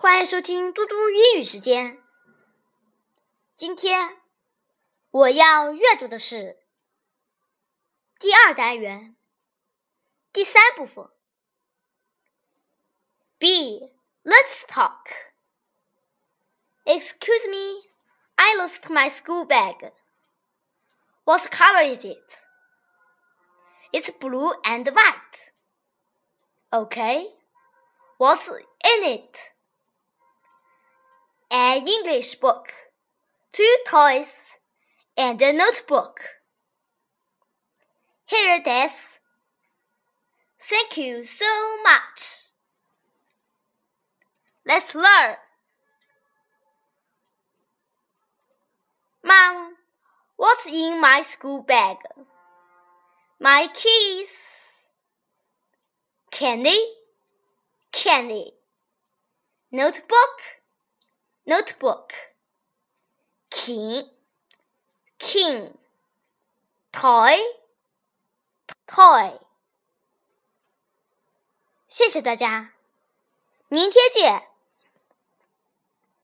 欢迎收听嘟嘟英语时间。今天我要阅读的是第二单元第三部分。B. Let's talk. Excuse me, I lost my school bag. What color is it? It's blue and white. Okay. What's in it? An English book, two toys, and a notebook. Here it is. Thank you so much. Let's learn. Mom, what's in my school bag? My keys. Candy, candy. Notebook, notebook. King, king. Toy, toy. 谢谢大家，明天见。